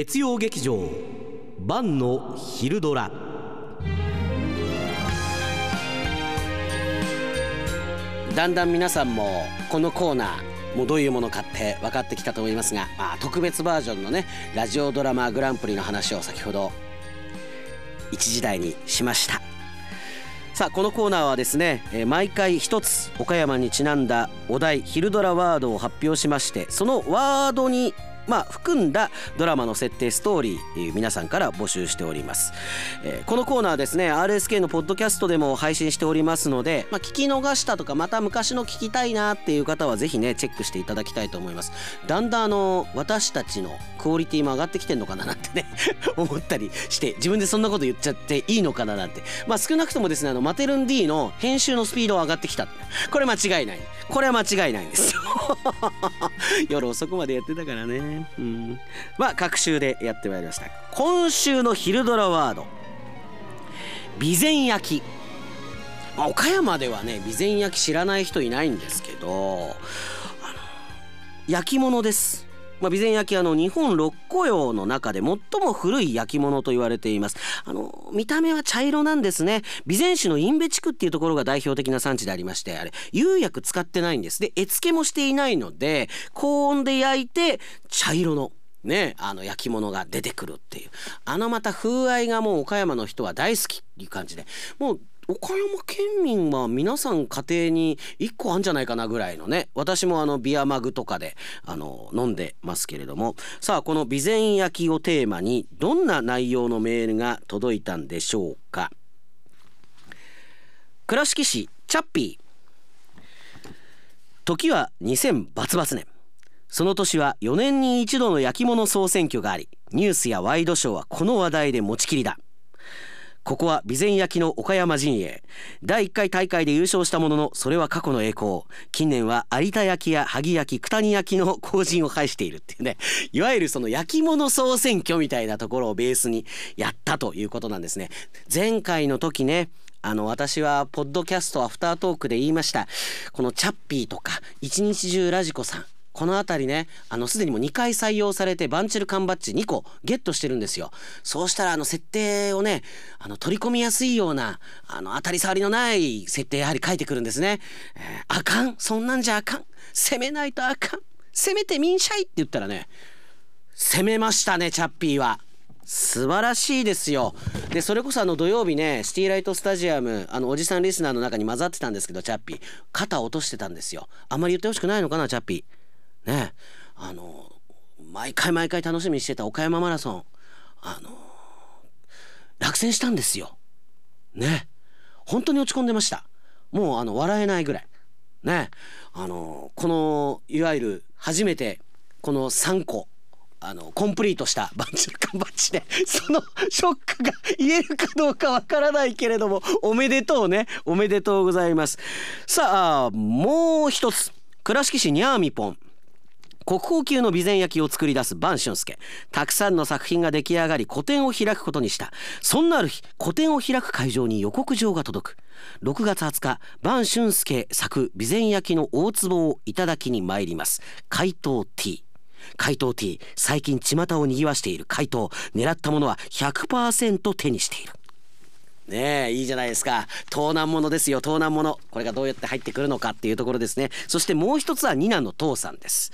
月曜劇場晩の昼ドラ。だんだん皆さんもこのコーナーもうどういうものかって分かってきたと思いますが、まあ、特別バージョンのねラジオドラマグランプリの話を先ほど1時台にしました。さあこのコーナーはですね、毎回一つ岡山にちなんだお題昼ドラワードを発表しましてそのワードにまあ、含んだドラマの設定ストーリー皆さんから募集しております、えーこのコーナーですね RSK のポッドキャストでも配信しておりますので、まあ、聞き逃したとかまた昔の聞きたいなっていう方はぜひねチェックしていただきたいと思います。だんだんあの私たちのクオリティも上がってきてんのかななんてね 思ったりして自分でそんなこと言っちゃっていいのかななんて。まあ少なくともですねあのマテルン D の編集のスピードは上がってきた。これ間違いない。これは間違いないんです。よ夜遅くまでやってたからね。うん。まあ各週でやってまいりました。今週の昼ドラワード。備前焼き。まあ岡山ではね備前焼き知らない人いないんですけどあの焼き物です。まあ、備前焼あの日本六古窯の中で最も古い焼き物と言われています。あの見た目は茶色なんですね。備前市の印部地区っていうところが代表的な産地でありましてあれ釉薬使ってないんです。で絵付けもしていないので高温で焼いて茶色のね、あの焼き物が出てくるっていう。あのまた風合いがもう岡山の人は大好きっていう感じで。もう岡山県民は皆さん家庭に1個あるんじゃないかなぐらいのね私もあのビアマグとかであの飲んでますけれども。さあこの備前焼きをテーマにどんな内容のメールが届いたんでしょうか。倉敷市チャッピー。時は2000バツバツ年。その年は4年に一度の焼き物総選挙がありニュースやワイドショーはこの話題で持ちきりだ。ここは備前焼の岡山陣営。第1回大会で優勝したもののそれは過去の栄光。近年は有田焼や萩焼九谷焼の後陣を排しているっていうね。いわゆるその焼き物総選挙みたいなところをベースにやったということなんですね。前回の時ねあの私はポッドキャストアフタートークで言いました。このチャッピーとか一日中ラジコさんこの辺りねあのすでにもう2回採用されてバンチル缶バッジ2個ゲットしてるんですよ。そうしたらあの設定をねあの取り込みやすいようなあの当たり障りのない設定やはり書いてくるんですね、えーあかん。そんなんじゃあかん。攻めないとあかん。攻めてみんしゃいって言ったらね攻めましたねチャッピーは。素晴らしいですよ。でそれこそあの土曜日ねシティライトスタジアムあのおじさんリスナーの中に混ざってたんですけどチャッピー。肩落としてたんですよ。あんまり言ってほしくないのかなチャッピー。ね。あの毎回毎回楽しみにしてた岡山マラソン。あの落選したんですよ。ね。本当に落ち込んでました。もうあの笑えないぐらい。ね。あのこのいわゆる初めてこの3個あのコンプリートしたバンチル缶バッジでそのショックが言えるかどうかわからないけれどもおめでとうね。おめでとうございます。さあもう一つ。倉敷市にゃーみぽん。国宝級の備前焼を作り出す晩俊介たくさんの作品が出来上がり個展を開くことにした。そんなある日個展を開く会場に予告状が届く。6月20日晩俊介作備前焼の大壺をいただきに参ります。怪盗 T 怪盗 T 最近巷を賑わしている怪盗狙ったものは100%手にしている。ねえいいじゃないですか。盗難物ですよ。盗難物。これがどうやって入ってくるのかっていうところですね。そしてもう一つはニナの父さんです。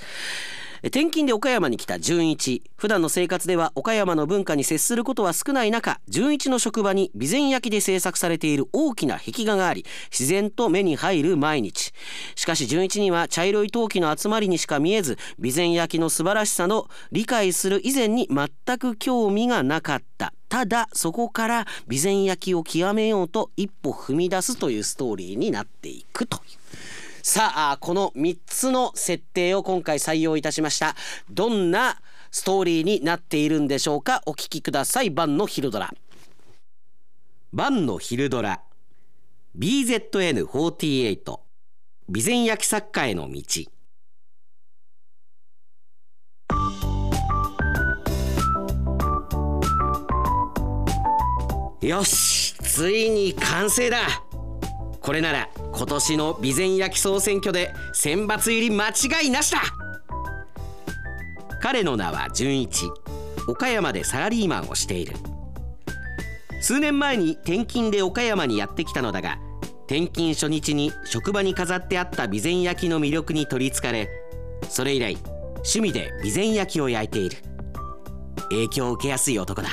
転勤で岡山に来た純一。普段の生活では岡山の文化に接することは少ない中純一の職場に備前焼で制作されている大きな壁画があり自然と目に入る毎日。しかし純一には茶色い陶器の集まりにしか見えず備前焼の素晴らしさの理解する以前に全く興味がなかった。ただそこから備前焼を極めようと一歩踏み出すというストーリーになっていくという。さあこの3つの設定を今回採用いたしました。どんなストーリーになっているんでしょうか？お聞きください。晩の昼ドラ。晩の昼ドラ。BZN48 備前焼作家への道。よしついに完成だ。これなら今年の備前焼総選挙で選抜入り間違いなしだ。彼の名は純一。岡山でサラリーマンをしている。数年前に転勤で岡山にやってきたのだが転勤初日に職場に飾ってあった備前焼の魅力に取りつかれそれ以来趣味で備前焼を焼いている。影響を受けやすい男だ。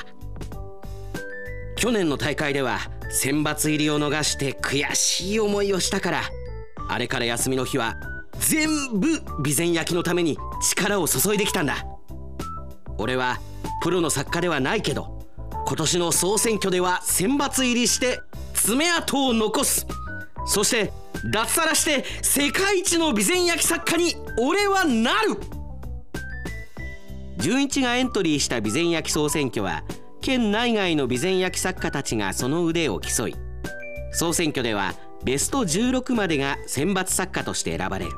去年の大会では選抜入りを逃して悔しい思いをしたからあれから休みの日は全部備前焼のために力を注いできたんだ。俺はプロの作家ではないけど今年の総選挙では選抜入りして爪痕を残す。そして脱サラして世界一の備前焼作家に俺はなる。純一がエントリーした備前焼総選挙は県内外の備前焼作家たちがその腕を競い総選挙ではベスト16までが選抜作家として選ばれる。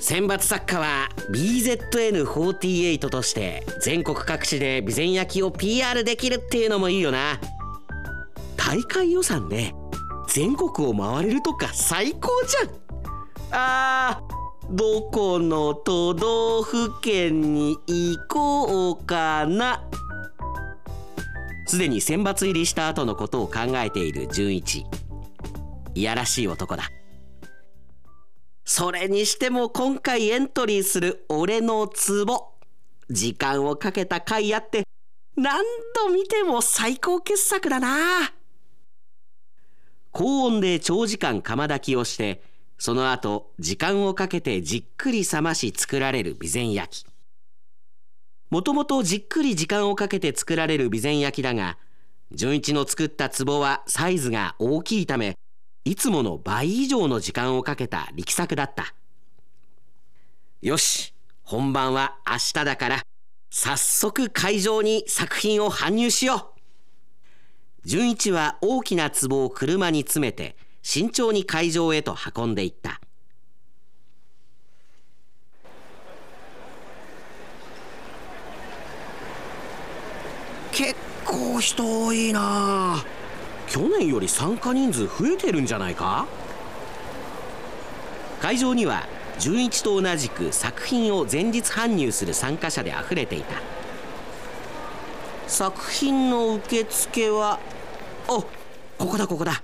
選抜作家は BZN48 として全国各地で備前焼を PR できるっていうのもいいよな。大会予算で全国を回れるとか最高じゃん。あーどこの都道府県に行こうかな。すでに選抜入りした後のことを考えている純一。いやらしい男だ。それにしても今回エントリーする俺のツボ。時間をかけた回あって何度見ても最高傑作だな。高温で長時間釜炊きをしてその後時間をかけてじっくり冷まし作られる備前焼き。もともとじっくり時間をかけて作られる備前焼だが純一の作った壺はサイズが大きいためいつもの倍以上の時間をかけた力作だった。よし本番は明日だから早速会場に作品を搬入しよう。純一は大きな壺を車に詰めて慎重に会場へと運んでいった。結構人多いな。去年より参加人数増えてるんじゃないか？会場には純一と同じく作品を前日搬入する参加者であふれていた。作品の受付はおここだここだ。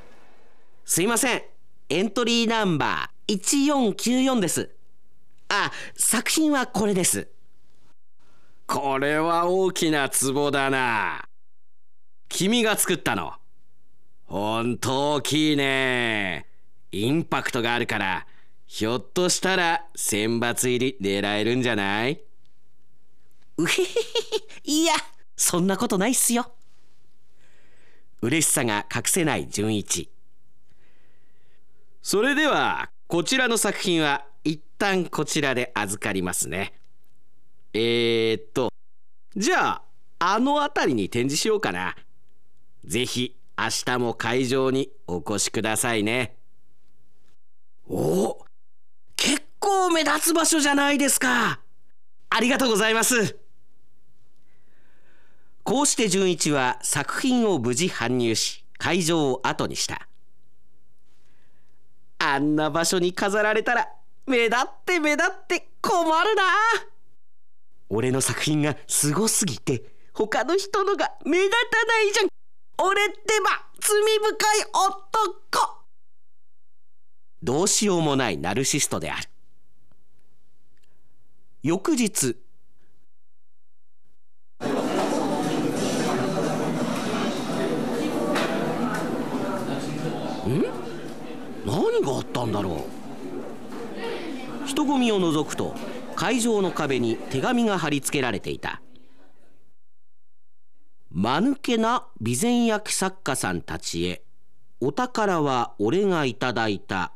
すいません。エントリーナンバー1494です。あ作品はこれです。これは大きな壺だな。君が作ったの。ほんと大きいね。インパクトがあるからひょっとしたら選抜入り狙えるんじゃない？うへへへ。いやそんなことないっすよ。嬉しさが隠せない純一。それではこちらの作品は一旦こちらで預かりますねえー、っとじゃああの辺りに展示しようかな。ぜひ明日も会場にお越しくださいね。お結構目立つ場所じゃないですか。ありがとうございます。こうして純一は作品を無事搬入し会場を後にした。あんな場所に飾られたら目立って目立って困るな。俺の作品がすごすぎて他の人のが目立たないじゃん。俺ってば罪深い男。どうしようもないナルシストである。翌日ん？何があったんだろう。人混みを覗くと会場の壁に手紙が貼り付けられていた。間抜けな備前焼作家さんたちへお宝は俺がいただいた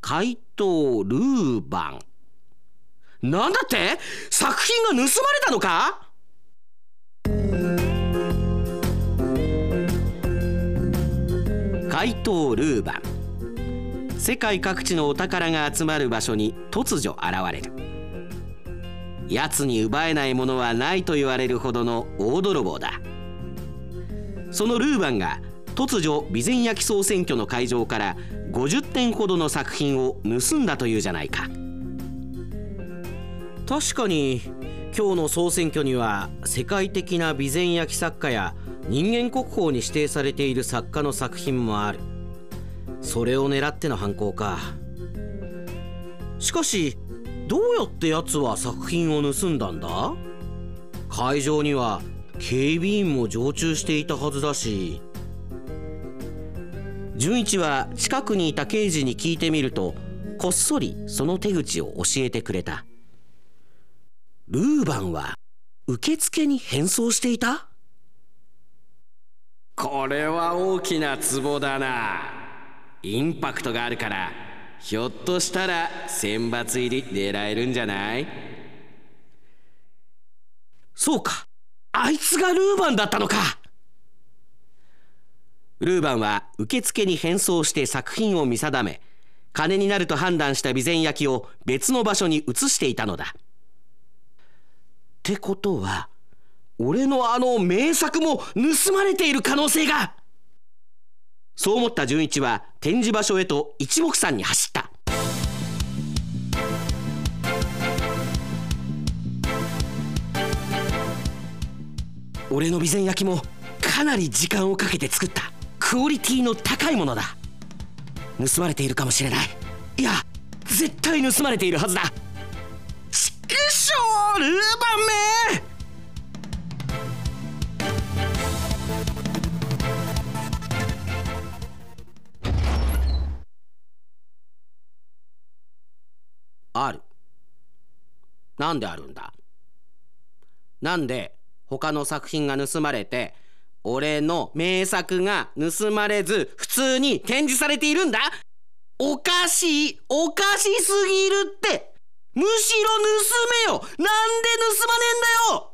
怪盗ルーバン。なんだって？作品が盗まれたのか？怪盗ルーバン。世界各地のお宝が集まる場所に突如現れる。奴に奪えないものはないと言われるほどの大泥棒だ。そのルーバンが突如備前焼総選挙の会場から50点ほどの作品を盗んだというじゃないか。確かに今日の総選挙には世界的な備前焼作家や人間国宝に指定されている作家の作品もある。それを狙っての犯行か。しかしどうやって奴は作品を盗んだんだ？会場には警備員も常駐していたはずだし。純一は近くにいた刑事に聞いてみるとこっそりその手口を教えてくれた。ルーバンは受付に変装していた？これは大きな壺だな。インパクトがあるからひょっとしたら選抜入り狙えるんじゃない？そうか。あいつがルーバンだったのか。ルーバンは受付に変装して作品を見定め金になると判断した備前焼を別の場所に移していたのだ。ってことは俺のあの名作も盗まれている可能性が。そう思った純一は展示場所へと一目散に走った。俺の備前焼もかなり時間をかけて作った。クオリティの高いものだ。盗まれているかもしれない。いや絶対盗まれているはずだ。ちくしょうルーバンめ。ある。なんであるんだ？なんで他の作品が盗まれて俺の名作が盗まれず普通に展示されているんだ？おかしいおかしすぎるって！むしろ盗めよ！なんで盗まねえんだよ！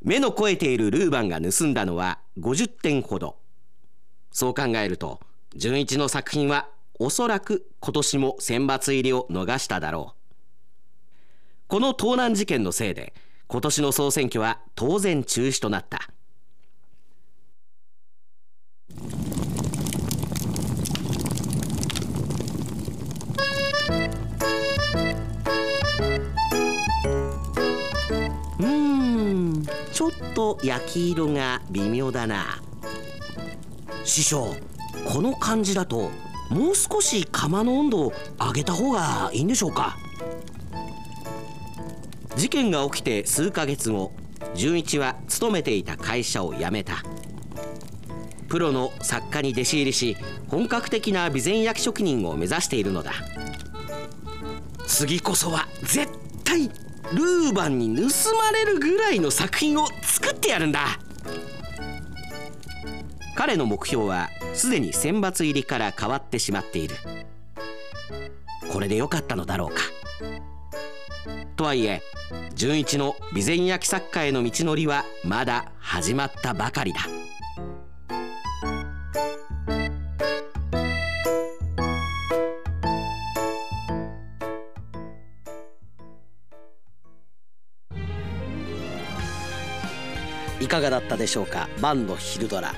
目の肥えているルーバンが盗んだのは50点ほど。そう考えると純一の作品はおそらく今年も選抜入りを逃しただろう。この盗難事件のせいで今年の総選挙は当然中止となった。うんちょっと焼き色が微妙だな。師匠この感じだともう少し窯の温度を上げた方がいいんでしょうか。事件が起きて数ヶ月後純一は勤めていた会社を辞めた。プロの作家に弟子入りし本格的な備前焼職人を目指しているのだ。次こそは絶対ルーバンに盗まれるぐらいの作品を作ってやるんだ。彼の目標はすでに選抜入りから変わってしまっている。これでよかったのだろうか。とはいえ純一の備前焼作家への道のりはまだ始まったばかりだ。いかがだったでしょうか？バンドヒルドラ。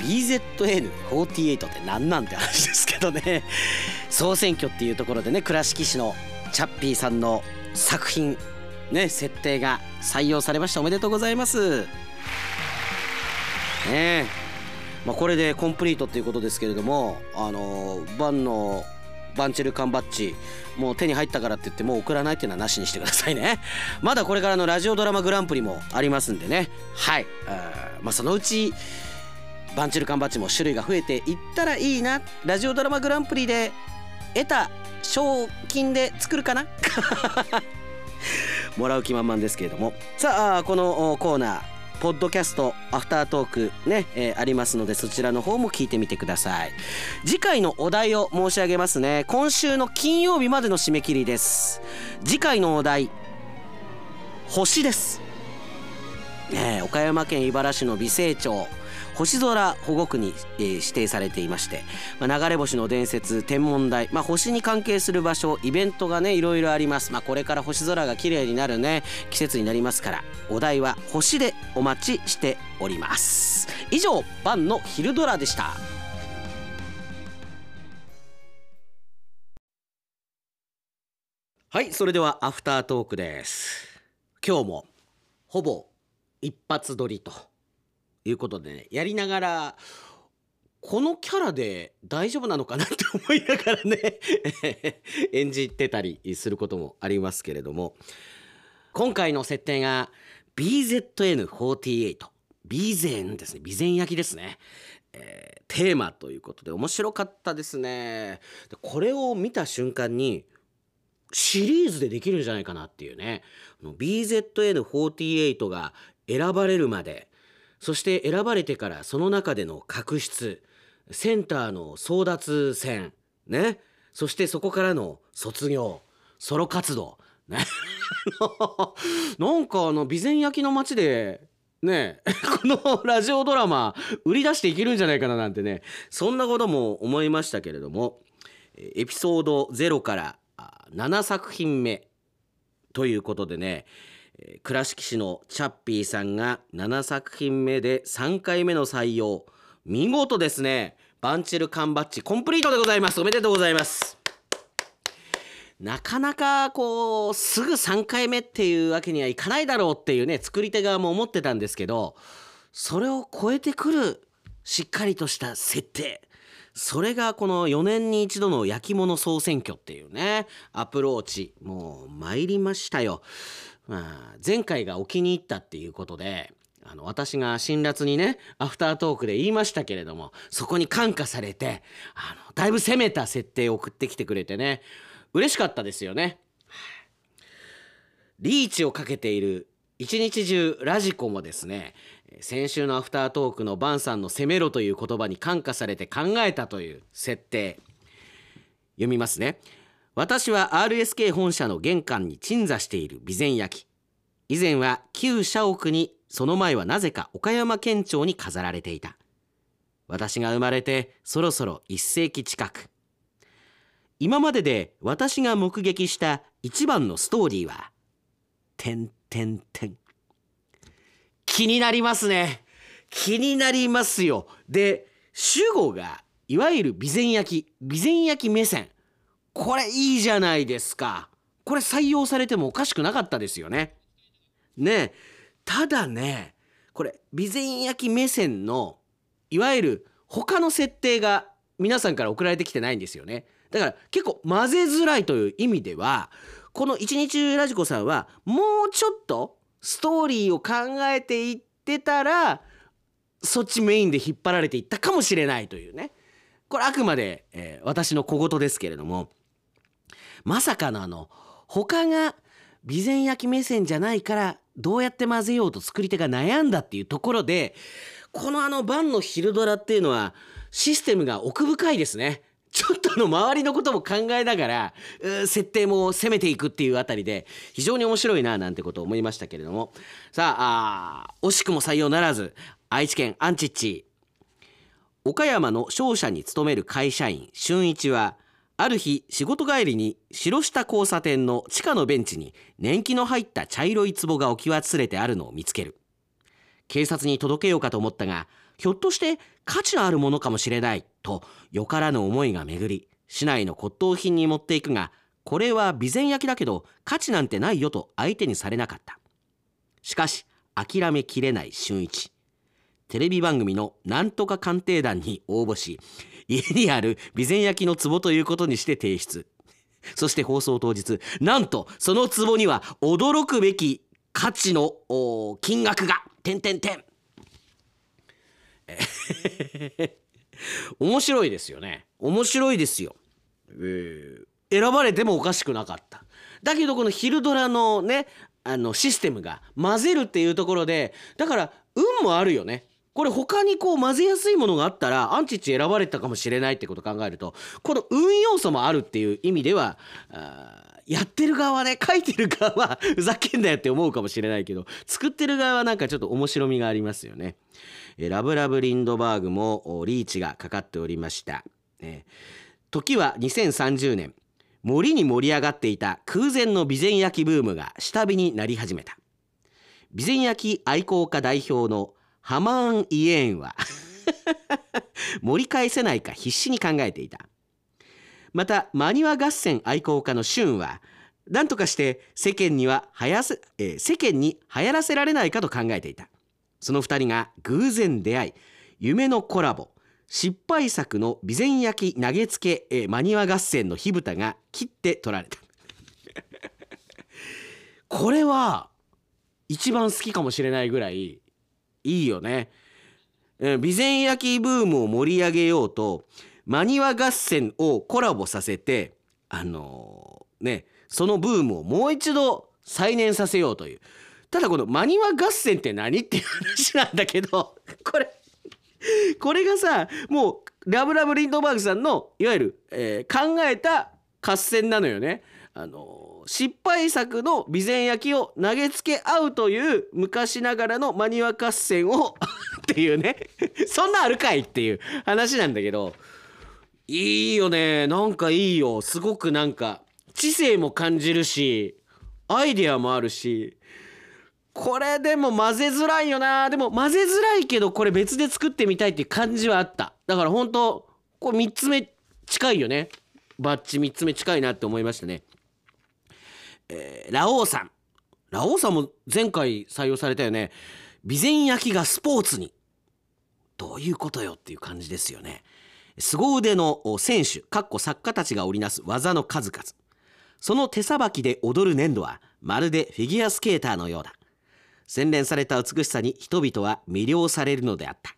BZN48 って何なんて話ですけどね。総選挙っていうところでね倉敷市のチャッピーさんの作品ね設定が採用されました。おめでとうございます。ね、まあ、これでコンプリートっていうことですけれどもあのバンのバンチェル缶バッジもう手に入ったからって言ってもう送らないっていうのはなしにしてくださいね。まだこれからのラジオドラマグランプリもありますんでね。はい。まあそのうちバンチル缶バッジも種類が増えていったらいいな。ラジオドラマグランプリで得た賞金で作るかな？もらう気満々ですけれども。さあこのコーナー。ポッドキャストアフタートークね、えー、ありますのでそちらの方も聞いてみてください。次回のお題を申し上げますね。今週の金曜日までの締め切りです。次回のお題星です。ね岡山県井原市の美星町。星空保護区に、えー、指定されていまして、まあ、流れ星の伝説天文台、まあ、星に関係する場所イベントがねいろいろあります、まあ、これから星空が綺麗になるね季節になりますからお題は星でお待ちしております。以上晩の昼ドラでした。はいそれではアフタートークです。今日もほぼ一発撮りと。いうことでねやりながらこのキャラで大丈夫なのかなって思いながらね 演じてたりすることもありますけれども今回の設定が BZN48 備前ですね。備前焼きですね、えー、テーマということで面白かったですね。これを見た瞬間にシリーズでできるんじゃないかなっていうね。BZN48 が選ばれるまでそして選ばれてからその中での確執センターの争奪戦ね。そしてそこからの卒業ソロ活動ね。なんかあの備前焼きの街でね このラジオドラマ売り出していけるんじゃないかななんてねそんなことも思いましたけれどもエピソード0から7作品目ということでね倉敷市のチャッピーさんが7作品目で3回目の採用。見事ですね。バンチル缶バッジコンプリートでございます。おめでとうございます。なかなかこうすぐ3回目っていうわけにはいかないだろうっていうね作り手側も思ってたんですけどそれを超えてくるしっかりとした設定。それがこの4年に一度の焼き物総選挙っていうねアプローチもう参りましたよ。まあ、前回がお気に入ったっていうことであの私が辛辣にねアフタートークで言いましたけれどもそこに感化されてあのだいぶ攻めた設定を送ってきてくれてね嬉しかったですよね。リーチをかけている一日中ラジコもですね先週のアフタートークのバンさんの「攻めろ」という言葉に感化されて考えたという設定読みますね私は RSK 本社の玄関に鎮座している備前焼以前は旧社屋にその前はなぜか岡山県庁に飾られていた。私が生まれてそろそろ1世紀近く。今までで私が目撃した一番のストーリーは「てんてんてん」気になりますね。気になりますよ。で主語がいわゆる備前焼備前焼目線。これいいじゃないですか。これ採用されてもおかしくなかったですよね。ねただねこれ備前焼き目線のいわゆる他の設定が皆さんから送られてきてないんですよね。だから結構混ぜづらいという意味ではこの一日中ラジコさんはもうちょっとストーリーを考えていってたらそっちメインで引っ張られていったかもしれないというね。これあくまで、えー、私の小言ですけれどもまさかのあの他が備前焼目線じゃないからどうやって混ぜようと作り手が悩んだっていうところでこのあのバンの昼ドラっていうのはシステムが奥深いですね。ちょっとの周りのことも考えながら設定も攻めていくっていうあたりで非常に面白いななんてことを思いましたけれどもさあ惜しくも採用ならず愛知県アンチッチ岡山の商社に勤める会社員俊一はある日仕事帰りに白下交差点の地下のベンチに年季の入った茶色い壺が置き忘れてあるのを見つける。警察に届けようかと思ったがひょっとして価値のあるものかもしれないとよからぬ思いが巡り市内の骨董品に持っていくがこれは備前焼きだけど価値なんてないよと相手にされなかった。しかし諦めきれない俊一。テレビ番組のなんとか鑑定団に応募し家にある備前焼の壺ということにして提出。そして放送当日なんとその壺には驚くべき価値の金額が点点点面白いですよね。面白いですよ、えー、選ばれてもおかしくなかった。だけどこの昼ドラのねあのシステムが混ぜるっていうところでだから運もあるよね。これ他にこう混ぜやすいものがあったらアンチッチ選ばれたかもしれないってこと考えるとこの運要素もあるっていう意味ではやってる側はね書いてる側は ふざけんなよって思うかもしれないけど作ってる側はなんかちょっと面白みがありますよね。ラブラブリンドバーグもリーチがかかっておりました。時は2030年森に盛り上がっていた空前の備前焼きブームが下火になり始めた備前焼愛好家代表のハマーン・イエーンは 盛り返せないか必死に考えていた。またマニュア合戦愛好家のシュンは何とかして世間にははやせ、えー世間に流行らせられないかと考えていた。その2人が偶然出会い夢のコラボ失敗作の備前焼投げつけ、えーマニュア合戦の火蓋が切って取られた。これは一番好きかもしれないぐらいいいよね。備前焼きブームを盛り上げようとマニア合戦をコラボさせてあのーねそのブームをもう一度再燃させようというただこのマニア合戦って何っていう話なんだけど これこれがさもうラブラブリンドバーグさんのいわゆる、えー考えた合戦なのよね。あのー失敗作の備前焼を投げつけ合うという昔ながらのマニア合戦を っていうね。そんなあるかいっていう話なんだけど。いいよね。なんかいいよ。すごくなんか知性も感じるしアイデアもあるし。これでも混ぜづらいよな。でも混ぜづらいけどこれ別で作ってみたいっていう感じはあった。だから本当これ3つ目近いよね。バッチ3つ目近いなって思いましたね。えーラオウさん。ラオウさんも前回採用されたよね。備前焼がスポーツに。どういうことよっていう感じですよね。凄腕の選手かっこ作家たちが織りなす技の数々。その手さばきで踊る粘土はまるでフィギュアスケーターのようだ。洗練された美しさに人々は魅了されるのであった。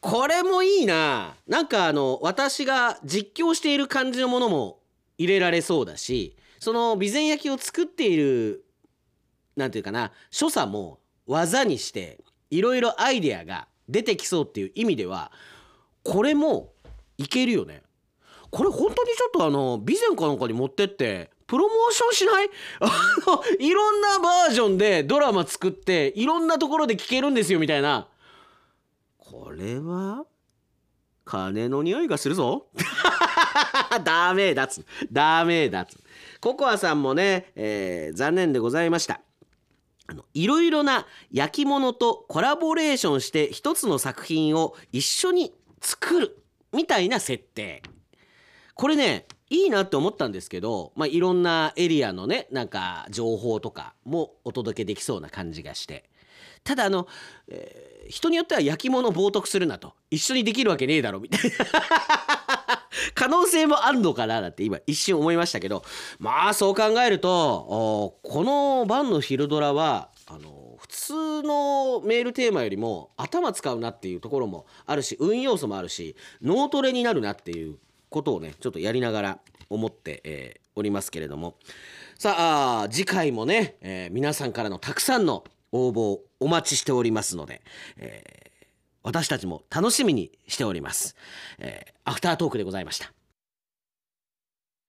これもいいな。なんかあの私が実況している感じのものも入れられそうだしその備前焼を作っているなんていうかな所作も技にしていろいろアイデアが出てきそうっていう意味ではこれもいけるよねこれ本当にちょっとあの備前かなんかに持ってってプロモーションしないいろんなバージョンでドラマ作っていろんなところで聞けるんですよみたいなこれは金の匂いがするぞダメだつダメだつココアさんもね、えー残念でございました。あのいろいろな焼き物とコラボレーションして一つの作品を一緒に作るみたいな設定。これねいいなって思ったんですけど、まあ、いろんなエリアのねなんか情報とかもお届けできそうな感じがして。ただあの、えー人によっては焼き物冒涜するなと一緒にできるわけねえだろみたいな。可能性もあるのかななんて今一瞬思いましたけどまあそう考えるとこのバンのヒルドラはあの普通のメールテーマよりも頭使うなっていうところもあるし運要素もあるし脳トレになるなっていうことをねちょっとやりながら思って、えーおりますけれども。さあ次回もね、えー皆さんからのたくさんの応募をお待ちしておりますので、えー私たちも楽しみにしております、えーアフタートークでございました。